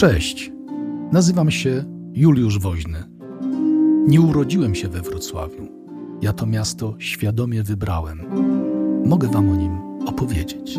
Cześć, nazywam się Juliusz Woźny. Nie urodziłem się we Wrocławiu. Ja to miasto świadomie wybrałem. Mogę Wam o nim opowiedzieć.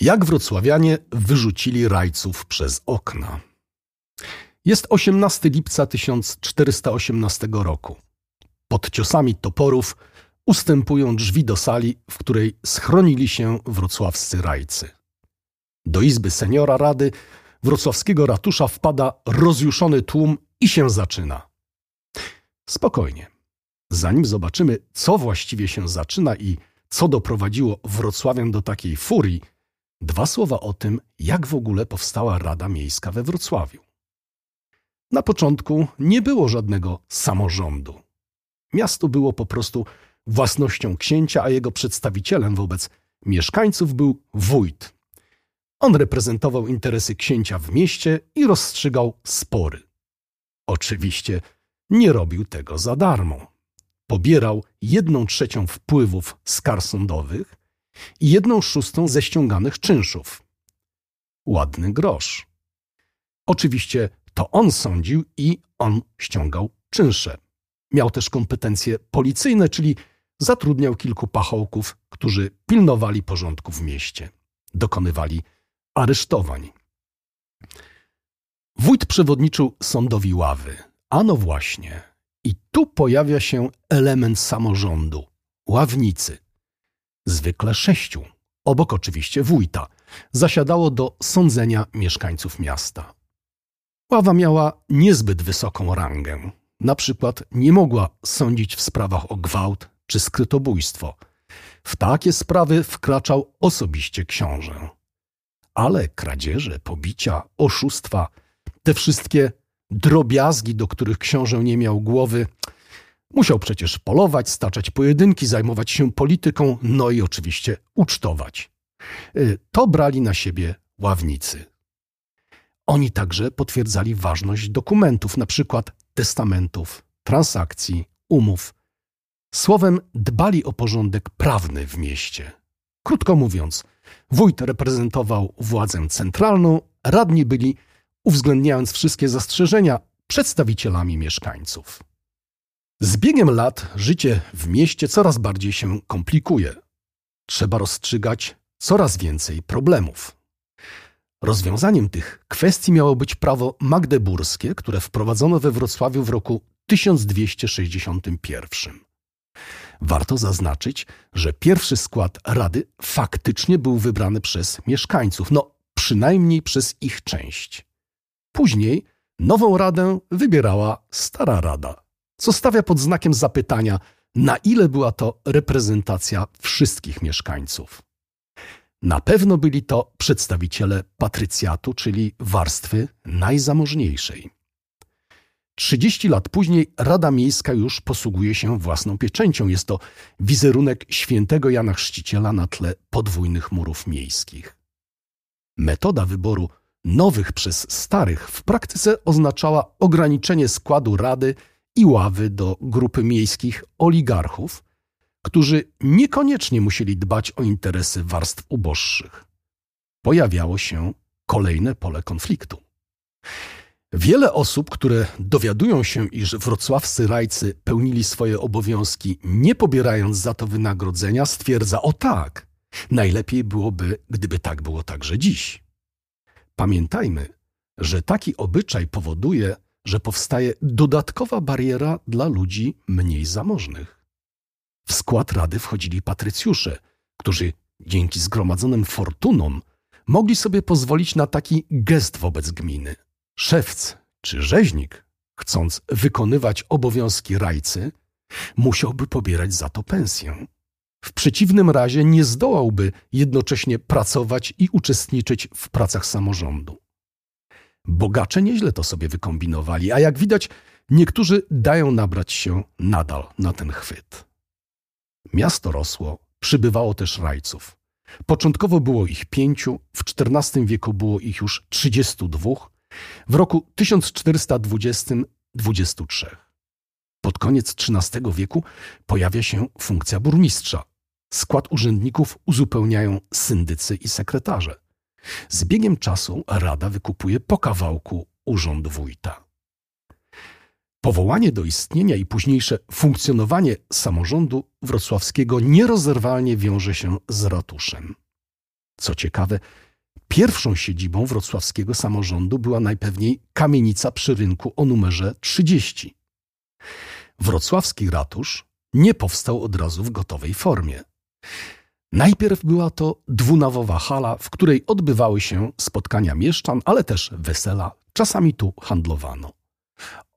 Jak wrocławianie wyrzucili rajców przez okna? Jest 18 lipca 1418 roku. Pod ciosami toporów ustępują drzwi do sali, w której schronili się wrocławscy rajcy. Do izby seniora rady wrocławskiego ratusza wpada rozjuszony tłum i się zaczyna. Spokojnie. Zanim zobaczymy, co właściwie się zaczyna i co doprowadziło Wrocławian do takiej furii, dwa słowa o tym, jak w ogóle powstała Rada Miejska we Wrocławiu. Na początku nie było żadnego samorządu. Miasto było po prostu własnością księcia, a jego przedstawicielem wobec mieszkańców był wójt. On reprezentował interesy księcia w mieście i rozstrzygał spory. Oczywiście nie robił tego za darmo. Pobierał jedną trzecią wpływów z kar sądowych i jedną szóstą ze ściąganych czynszów. Ładny grosz. Oczywiście to on sądził i on ściągał czynsze. Miał też kompetencje policyjne, czyli zatrudniał kilku pachołków, którzy pilnowali porządku w mieście, dokonywali aresztowań. Wójt przewodniczył sądowi ławy. A no właśnie. I tu pojawia się element samorządu ławnicy. Zwykle sześciu, obok oczywiście wójta, zasiadało do sądzenia mieszkańców miasta. Ława miała niezbyt wysoką rangę. Na przykład nie mogła sądzić w sprawach o gwałt czy skrytobójstwo. W takie sprawy wkraczał osobiście książę. Ale kradzieże, pobicia, oszustwa, te wszystkie drobiazgi, do których książę nie miał głowy, musiał przecież polować, staczać pojedynki, zajmować się polityką, no i oczywiście ucztować. Y, to brali na siebie ławnicy. Oni także potwierdzali ważność dokumentów, na przykład testamentów, transakcji, umów. Słowem, dbali o porządek prawny w mieście. Krótko mówiąc, wójt reprezentował władzę centralną, radni byli, uwzględniając wszystkie zastrzeżenia, przedstawicielami mieszkańców. Z biegiem lat życie w mieście coraz bardziej się komplikuje. Trzeba rozstrzygać coraz więcej problemów. Rozwiązaniem tych kwestii miało być prawo magdeburskie, które wprowadzono we Wrocławiu w roku 1261. Warto zaznaczyć, że pierwszy skład rady faktycznie był wybrany przez mieszkańców, no przynajmniej przez ich część. Później nową radę wybierała stara rada, co stawia pod znakiem zapytania, na ile była to reprezentacja wszystkich mieszkańców. Na pewno byli to przedstawiciele patrycjatu, czyli warstwy najzamożniejszej. 30 lat później Rada Miejska już posługuje się własną pieczęcią. Jest to wizerunek świętego Jana Chrzciciela na tle podwójnych murów miejskich. Metoda wyboru nowych przez starych w praktyce oznaczała ograniczenie składu Rady i ławy do grupy miejskich oligarchów, którzy niekoniecznie musieli dbać o interesy warstw uboższych. Pojawiało się kolejne pole konfliktu. Wiele osób, które dowiadują się, iż wrocławscy rajcy pełnili swoje obowiązki, nie pobierając za to wynagrodzenia, stwierdza: O tak, najlepiej byłoby, gdyby tak było także dziś. Pamiętajmy, że taki obyczaj powoduje, że powstaje dodatkowa bariera dla ludzi mniej zamożnych. W skład rady wchodzili patrycjusze, którzy dzięki zgromadzonym fortunom mogli sobie pozwolić na taki gest wobec gminy. Szewc czy rzeźnik, chcąc wykonywać obowiązki rajcy, musiałby pobierać za to pensję. W przeciwnym razie nie zdołałby jednocześnie pracować i uczestniczyć w pracach samorządu. Bogacze nieźle to sobie wykombinowali, a jak widać, niektórzy dają nabrać się nadal na ten chwyt. Miasto rosło, przybywało też rajców. Początkowo było ich pięciu, w XIV wieku było ich już trzydziestu dwóch, w roku 1420 23. Pod koniec XIII wieku pojawia się funkcja burmistrza. Skład urzędników uzupełniają syndycy i sekretarze. Z biegiem czasu rada wykupuje po kawałku urząd wójta. Powołanie do istnienia i późniejsze funkcjonowanie samorządu wrocławskiego nierozerwalnie wiąże się z ratuszem. Co ciekawe, pierwszą siedzibą wrocławskiego samorządu była najpewniej kamienica przy rynku o numerze 30. Wrocławski ratusz nie powstał od razu w gotowej formie. Najpierw była to dwunawowa hala, w której odbywały się spotkania mieszczan, ale też wesela, czasami tu handlowano.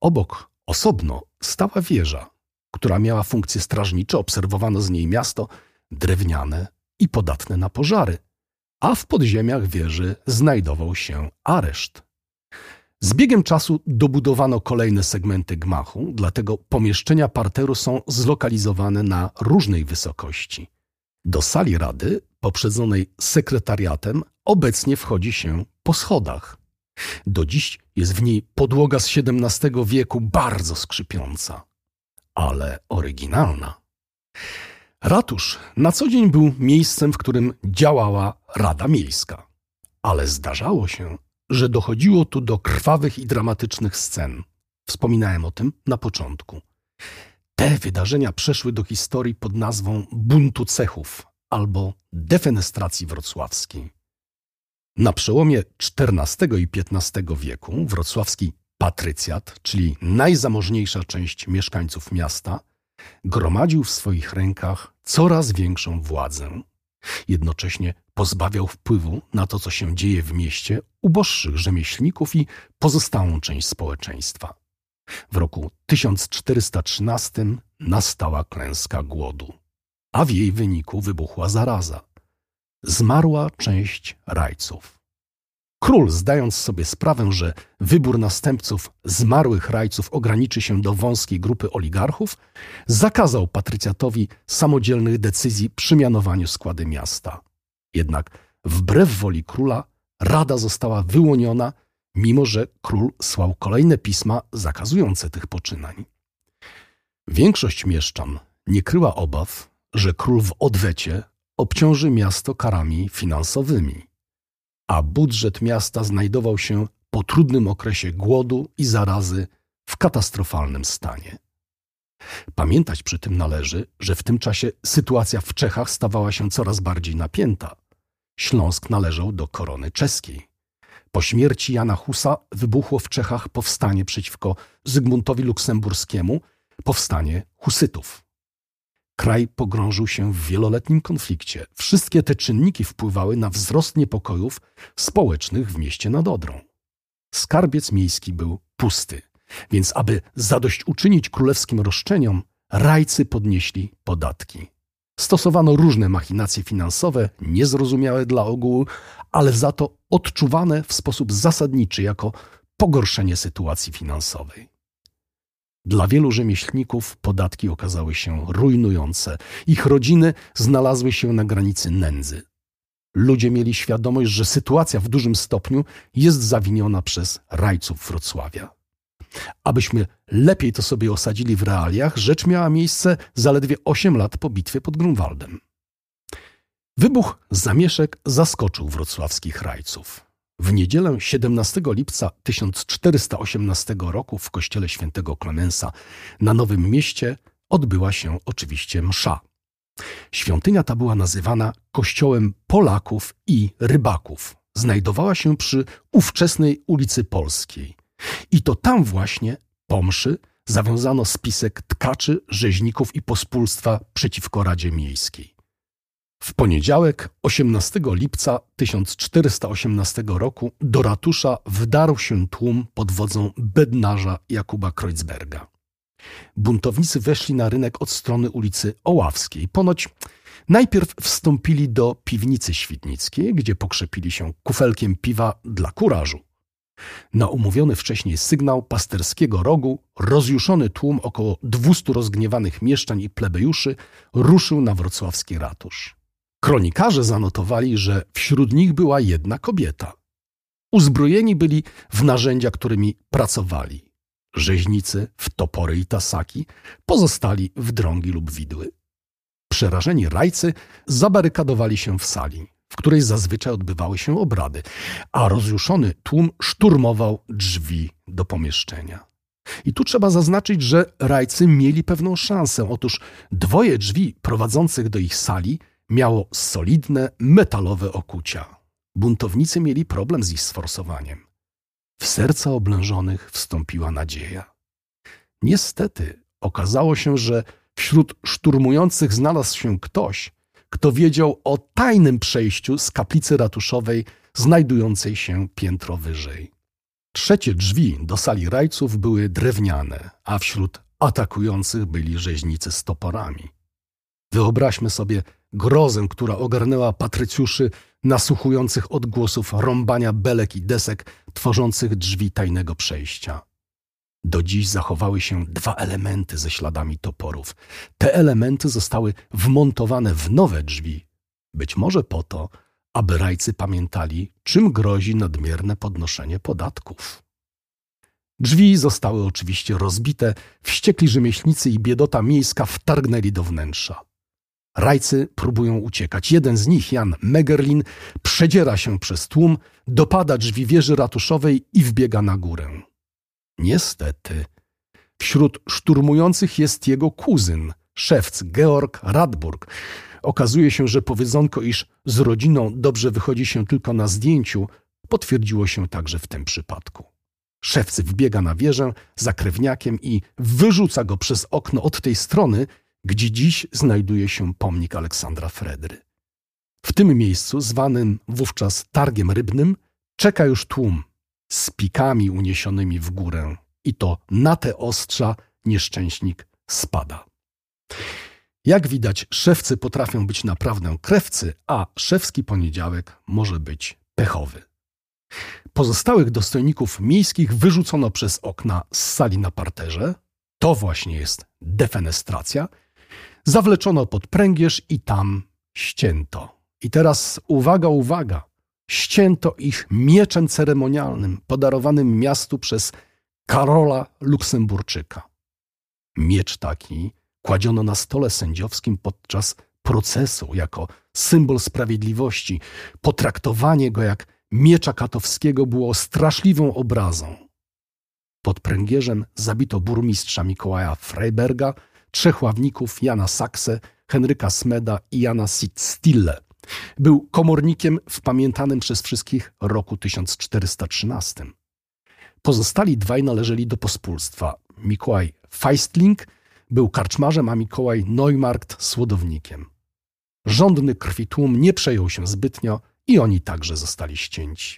Obok osobno stała wieża, która miała funkcje strażnicze, obserwowano z niej miasto, drewniane i podatne na pożary, a w podziemiach wieży znajdował się areszt. Z biegiem czasu dobudowano kolejne segmenty gmachu, dlatego pomieszczenia parteru są zlokalizowane na różnej wysokości. Do sali rady, poprzedzonej sekretariatem, obecnie wchodzi się po schodach. Do dziś jest w niej podłoga z XVII wieku bardzo skrzypiąca, ale oryginalna. Ratusz na co dzień był miejscem, w którym działała Rada Miejska, ale zdarzało się, że dochodziło tu do krwawych i dramatycznych scen. Wspominałem o tym na początku. Te wydarzenia przeszły do historii pod nazwą buntu cechów albo defenestracji wrocławskiej. Na przełomie XIV i XV wieku wrocławski patrycjat, czyli najzamożniejsza część mieszkańców miasta, gromadził w swoich rękach coraz większą władzę. Jednocześnie pozbawiał wpływu na to, co się dzieje w mieście, uboższych rzemieślników i pozostałą część społeczeństwa. W roku 1413 nastała klęska głodu, a w jej wyniku wybuchła zaraza. Zmarła część rajców. Król, zdając sobie sprawę, że wybór następców zmarłych rajców ograniczy się do wąskiej grupy oligarchów, zakazał patrycjatowi samodzielnych decyzji przy mianowaniu składy miasta. Jednak wbrew woli króla rada została wyłoniona, mimo że król słał kolejne pisma zakazujące tych poczynań. Większość mieszczan nie kryła obaw, że król w odwecie obciąży miasto karami finansowymi, a budżet miasta znajdował się po trudnym okresie głodu i zarazy w katastrofalnym stanie. Pamiętać przy tym należy, że w tym czasie sytuacja w Czechach stawała się coraz bardziej napięta. Śląsk należał do korony czeskiej. Po śmierci Jana Husa wybuchło w Czechach powstanie przeciwko Zygmuntowi Luksemburskiemu, powstanie Husytów. Kraj pogrążył się w wieloletnim konflikcie. Wszystkie te czynniki wpływały na wzrost niepokojów społecznych w mieście nad Odrą. Skarbiec miejski był pusty, więc aby zadośćuczynić królewskim roszczeniom, rajcy podnieśli podatki. Stosowano różne machinacje finansowe, niezrozumiałe dla ogółu, ale za to odczuwane w sposób zasadniczy jako pogorszenie sytuacji finansowej. Dla wielu rzemieślników podatki okazały się rujnujące. Ich rodziny znalazły się na granicy nędzy. Ludzie mieli świadomość, że sytuacja w dużym stopniu jest zawiniona przez rajców Wrocławia. Abyśmy lepiej to sobie osadzili w realiach, rzecz miała miejsce zaledwie 8 lat po bitwie pod Grunwaldem. Wybuch zamieszek zaskoczył wrocławskich rajców. W niedzielę 17 lipca 1418 roku w kościele świętego Klemensa na Nowym Mieście odbyła się oczywiście msza. Świątynia ta była nazywana Kościołem Polaków i Rybaków. Znajdowała się przy ówczesnej ulicy Polskiej. I to tam właśnie, po mszy, zawiązano spisek tkaczy, rzeźników i pospólstwa przeciwko Radzie Miejskiej. W poniedziałek, 18 lipca 1418 roku, do ratusza wdarł się tłum pod wodzą bednarza Jakuba Kreuzberga. Buntownicy weszli na rynek od strony ulicy Oławskiej. Ponoć najpierw wstąpili do piwnicy świdnickiej, gdzie pokrzepili się kufelkiem piwa dla kurażu. Na umówiony wcześniej sygnał pasterskiego rogu, rozjuszony tłum około dwustu rozgniewanych mieszczań i plebejuszy ruszył na wrocławski ratusz. Kronikarze zanotowali, że wśród nich była jedna kobieta. Uzbrojeni byli w narzędzia, którymi pracowali. Rzeźnicy w topory i tasaki, pozostali w drągi lub widły. Przerażeni rajcy zabarykadowali się w sali, w której zazwyczaj odbywały się obrady, a rozjuszony tłum szturmował drzwi do pomieszczenia. I tu trzeba zaznaczyć, że rajcy mieli pewną szansę. Otóż dwoje drzwi prowadzących do ich sali miało solidne, metalowe okucia. Buntownicy mieli problem z ich sforsowaniem. W serca oblężonych wstąpiła nadzieja. Niestety okazało się, że wśród szturmujących znalazł się ktoś, kto wiedział o tajnym przejściu z kaplicy ratuszowej znajdującej się piętro wyżej. Trzecie drzwi do sali rajców były drewniane, a wśród atakujących byli rzeźnicy z toporami. Wyobraźmy sobie grozę, która ogarnęła patrycjuszy nasłuchujących odgłosów rąbania belek i desek tworzących drzwi tajnego przejścia. Do dziś zachowały się dwa elementy ze śladami toporów. Te elementy zostały wmontowane w nowe drzwi, być może po to, aby rajcy pamiętali, czym grozi nadmierne podnoszenie podatków. Drzwi zostały oczywiście rozbite, wściekli rzemieślnicy i biedota miejska wtargnęli do wnętrza. Rajcy próbują uciekać. Jeden z nich, Jan Megerlin, przedziera się przez tłum, dopada drzwi wieży ratuszowej i wbiega na górę. Niestety, wśród szturmujących jest jego kuzyn, szewc Georg Radburg. Okazuje się, że powiedzonko, iż z rodziną dobrze wychodzi się tylko na zdjęciu, potwierdziło się także w tym przypadku. Szewcy wbiega na wieżę za krewniakiem i wyrzuca go przez okno od tej strony, gdzie dziś znajduje się pomnik Aleksandra Fredry. W tym miejscu, zwanym wówczas targiem rybnym, czeka już tłum z pikami uniesionymi w górę i to na te ostrza nieszczęśnik spada. Jak widać, szewcy potrafią być naprawdę krewcy, a szewski poniedziałek może być pechowy. Pozostałych dostojników miejskich wyrzucono przez okna z sali na parterze. To właśnie jest defenestracja. Zawleczono pod pręgierz i tam ścięto. I teraz uwaga, uwaga. Ścięto ich mieczem ceremonialnym podarowanym miastu przez Karola Luksemburczyka. Miecz taki kładziono na stole sędziowskim podczas procesu jako symbol sprawiedliwości. Potraktowanie go jak miecza katowskiego było straszliwą obrazą. Pod pręgierzem zabito burmistrza Mikołaja Freiberga, trzech ławników Jana Sakse, Henryka Smeda i Jana Sittstille. Był komornikiem w pamiętanym przez wszystkich roku 1413. Pozostali dwaj należeli do pospólstwa. Mikołaj Feistling był karczmarzem, a Mikołaj Neumarkt słodownikiem. Rządny krwi tłum nie przejął się zbytnio i oni także zostali ścięci.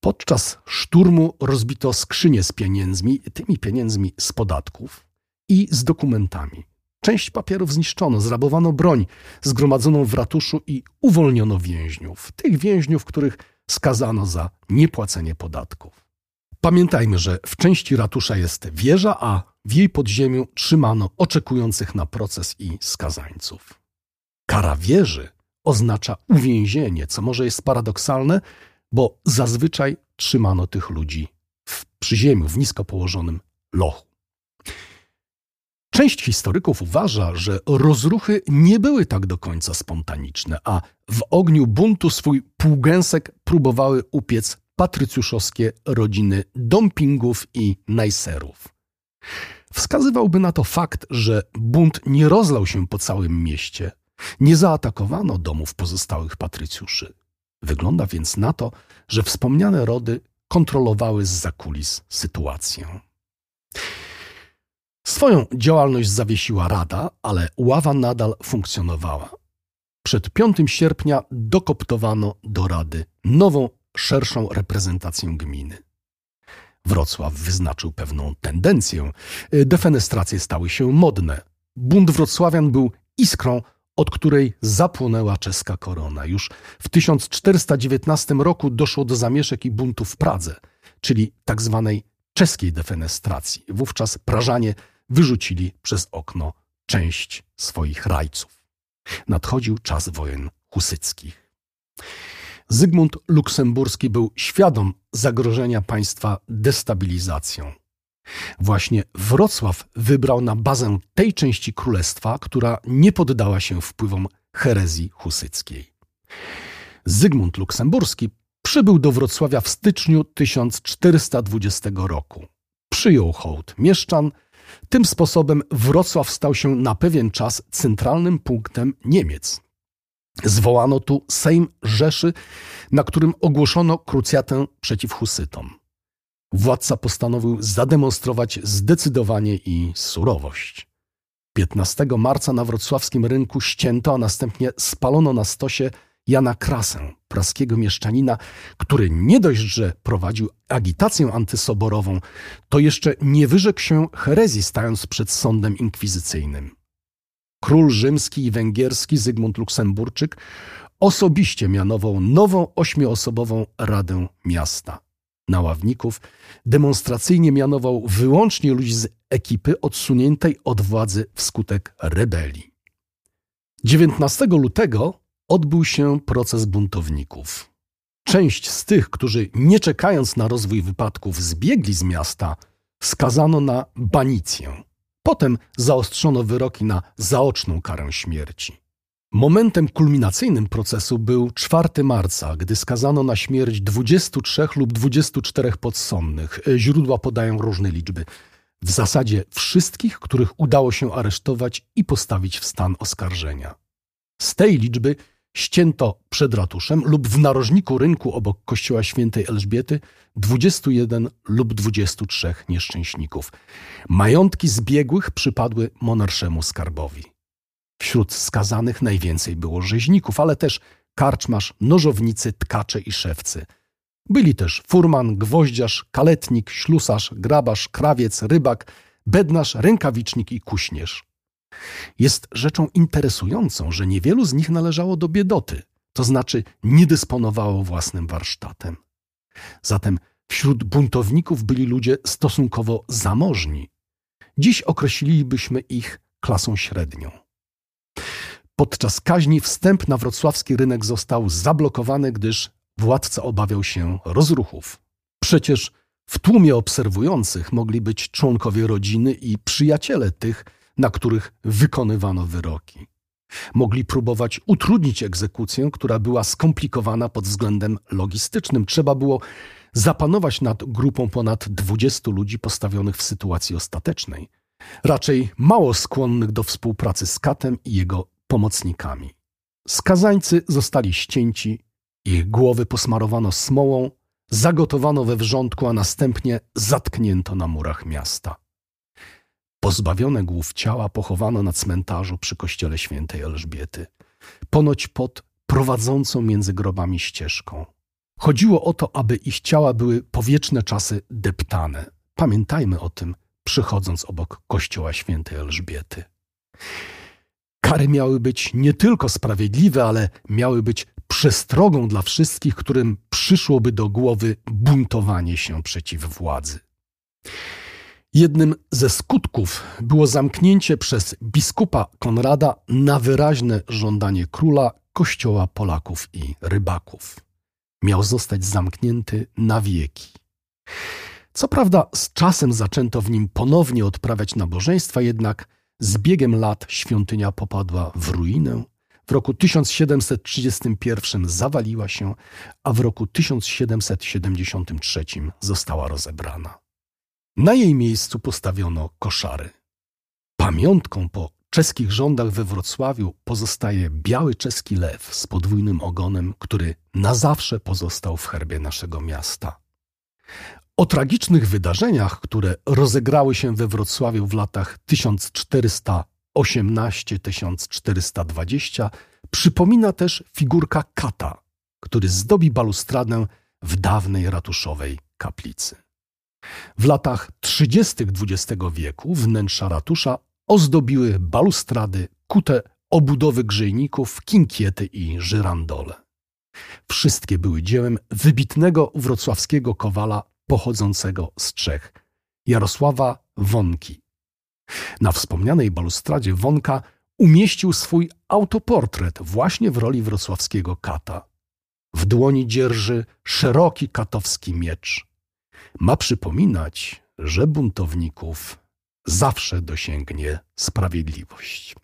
Podczas szturmu rozbito skrzynie z pieniędzmi, tymi pieniędzmi z podatków i z dokumentami. Część papierów zniszczono, zrabowano broń zgromadzoną w ratuszu i uwolniono więźniów. Tych więźniów, których skazano za niepłacenie podatków. Pamiętajmy, że w części ratusza jest wieża, a w jej podziemiu trzymano oczekujących na proces i skazańców. Kara wieży oznacza uwięzienie, co może jest paradoksalne, bo zazwyczaj trzymano tych ludzi w przyziemiu, w nisko położonym lochu. Część historyków uważa, że rozruchy nie były tak do końca spontaniczne, a w ogniu buntu swój półgęsek próbowały upiec patrycjuszowskie rodziny Dompingów i Najserów. Wskazywałby na to fakt, że bunt nie rozlał się po całym mieście, nie zaatakowano domów pozostałych patrycjuszy. Wygląda więc na to, że wspomniane rody kontrolowały z zakulis sytuację. Swoją działalność zawiesiła Rada, ale ława nadal funkcjonowała. Przed 5 sierpnia dokoptowano do Rady nową, szerszą reprezentację gminy. Wrocław wyznaczył pewną tendencję. Defenestracje stały się modne. Bunt wrocławian był iskrą, od której zapłonęła czeska korona. Już w 1419 roku doszło do zamieszek i buntu w Pradze, czyli tak zwanej czeskiej defenestracji. Wówczas Prażanie wyrzucili przez okno część swoich rajców. Nadchodził czas wojen husyckich. Zygmunt Luksemburski był świadom zagrożenia państwa destabilizacją. Właśnie Wrocław wybrał na bazę tej części królestwa, która nie poddała się wpływom herezji husyckiej. Zygmunt Luksemburski przybył do Wrocławia w styczniu 1420 roku. Przyjął hołd mieszczan. Tym sposobem Wrocław stał się na pewien czas centralnym punktem Niemiec. Zwołano tu Sejm Rzeszy, na którym ogłoszono krucjatę przeciw husytom. Władca postanowił zademonstrować zdecydowanie i surowość. 15 marca na wrocławskim rynku ścięto, a następnie spalono na stosie Jana Krasę, praskiego mieszczanina, który nie dość, że prowadził agitację antysoborową, to jeszcze nie wyrzekł się herezji, stając przed sądem inkwizycyjnym. Król rzymski i węgierski Zygmunt Luksemburczyk osobiście mianował nową ośmioosobową Radę Miasta. Na ławników demonstracyjnie mianował wyłącznie ludzi z ekipy odsuniętej od władzy wskutek rebelii. 19 lutego odbył się proces buntowników. Część z tych, którzy nie czekając na rozwój wypadków zbiegli z miasta, skazano na banicję. Potem zaostrzono wyroki na zaoczną karę śmierci. Momentem kulminacyjnym procesu był 4 marca, gdy skazano na śmierć 23 lub 24 podsądnych. Źródła podają różne liczby. W zasadzie wszystkich, których udało się aresztować i postawić w stan oskarżenia. Z tej liczby ścięto przed ratuszem lub w narożniku rynku obok kościoła świętej Elżbiety 21 lub 23 nieszczęśników. Majątki zbiegłych przypadły monarszemu skarbowi. Wśród skazanych najwięcej było rzeźników, ale też karczmarz, nożownicy, tkacze i szewcy. Byli też furman, gwoździarz, kaletnik, ślusarz, grabarz, krawiec, rybak, bednarz, rękawicznik i kuśnierz. Jest rzeczą interesującą, że niewielu z nich należało do biedoty, to znaczy nie dysponowało własnym warsztatem. Zatem wśród buntowników byli ludzie stosunkowo zamożni. Dziś określilibyśmy ich klasą średnią. Podczas kaźni wstęp na wrocławski rynek został zablokowany, gdyż władca obawiał się rozruchów. Przecież w tłumie obserwujących mogli być członkowie rodziny i przyjaciele tych, na których wykonywano wyroki. Mogli próbować utrudnić egzekucję, która była skomplikowana pod względem logistycznym. Trzeba było zapanować nad grupą ponad 20 ludzi postawionych w sytuacji ostatecznej, raczej mało skłonnych do współpracy z katem i jego pomocnikami. Skazańcy zostali ścięci, ich głowy posmarowano smołą, zagotowano we wrzątku, a następnie zatknięto na murach miasta. Pozbawione głów ciała pochowano na cmentarzu przy kościele świętej Elżbiety, ponoć pod prowadzącą między grobami ścieżką. Chodziło o to, aby ich ciała były powieczne czasy deptane. Pamiętajmy o tym, przychodząc obok kościoła świętej Elżbiety. Kary miały być nie tylko sprawiedliwe, ale miały być przestrogą dla wszystkich, którym przyszłoby do głowy buntowanie się przeciw władzy. Jednym ze skutków było zamknięcie przez biskupa Konrada na wyraźne żądanie króla kościoła Polaków i rybaków. Miał zostać zamknięty na wieki. Co prawda, z czasem zaczęto w nim ponownie odprawiać nabożeństwa, jednak z biegiem lat świątynia popadła w ruinę. W roku 1731 zawaliła się, a w roku 1773 została rozebrana. Na jej miejscu postawiono koszary. Pamiątką po czeskich rządach we Wrocławiu pozostaje biały czeski lew z podwójnym ogonem, który na zawsze pozostał w herbie naszego miasta. O tragicznych wydarzeniach, które rozegrały się we Wrocławiu w latach 1418-1420, przypomina też figurka kata, który zdobi balustradę w dawnej ratuszowej kaplicy. W latach 30. XX wieku wnętrza ratusza ozdobiły balustrady, kute obudowy grzejników, kinkiety i żyrandole. Wszystkie były dziełem wybitnego wrocławskiego kowala pochodzącego z Czech, Jarosława Wonki. Na wspomnianej balustradzie Wonka umieścił swój autoportret właśnie w roli wrocławskiego kata. W dłoni dzierży szeroki katowski miecz. Ma przypominać, że buntowników zawsze dosięgnie sprawiedliwość.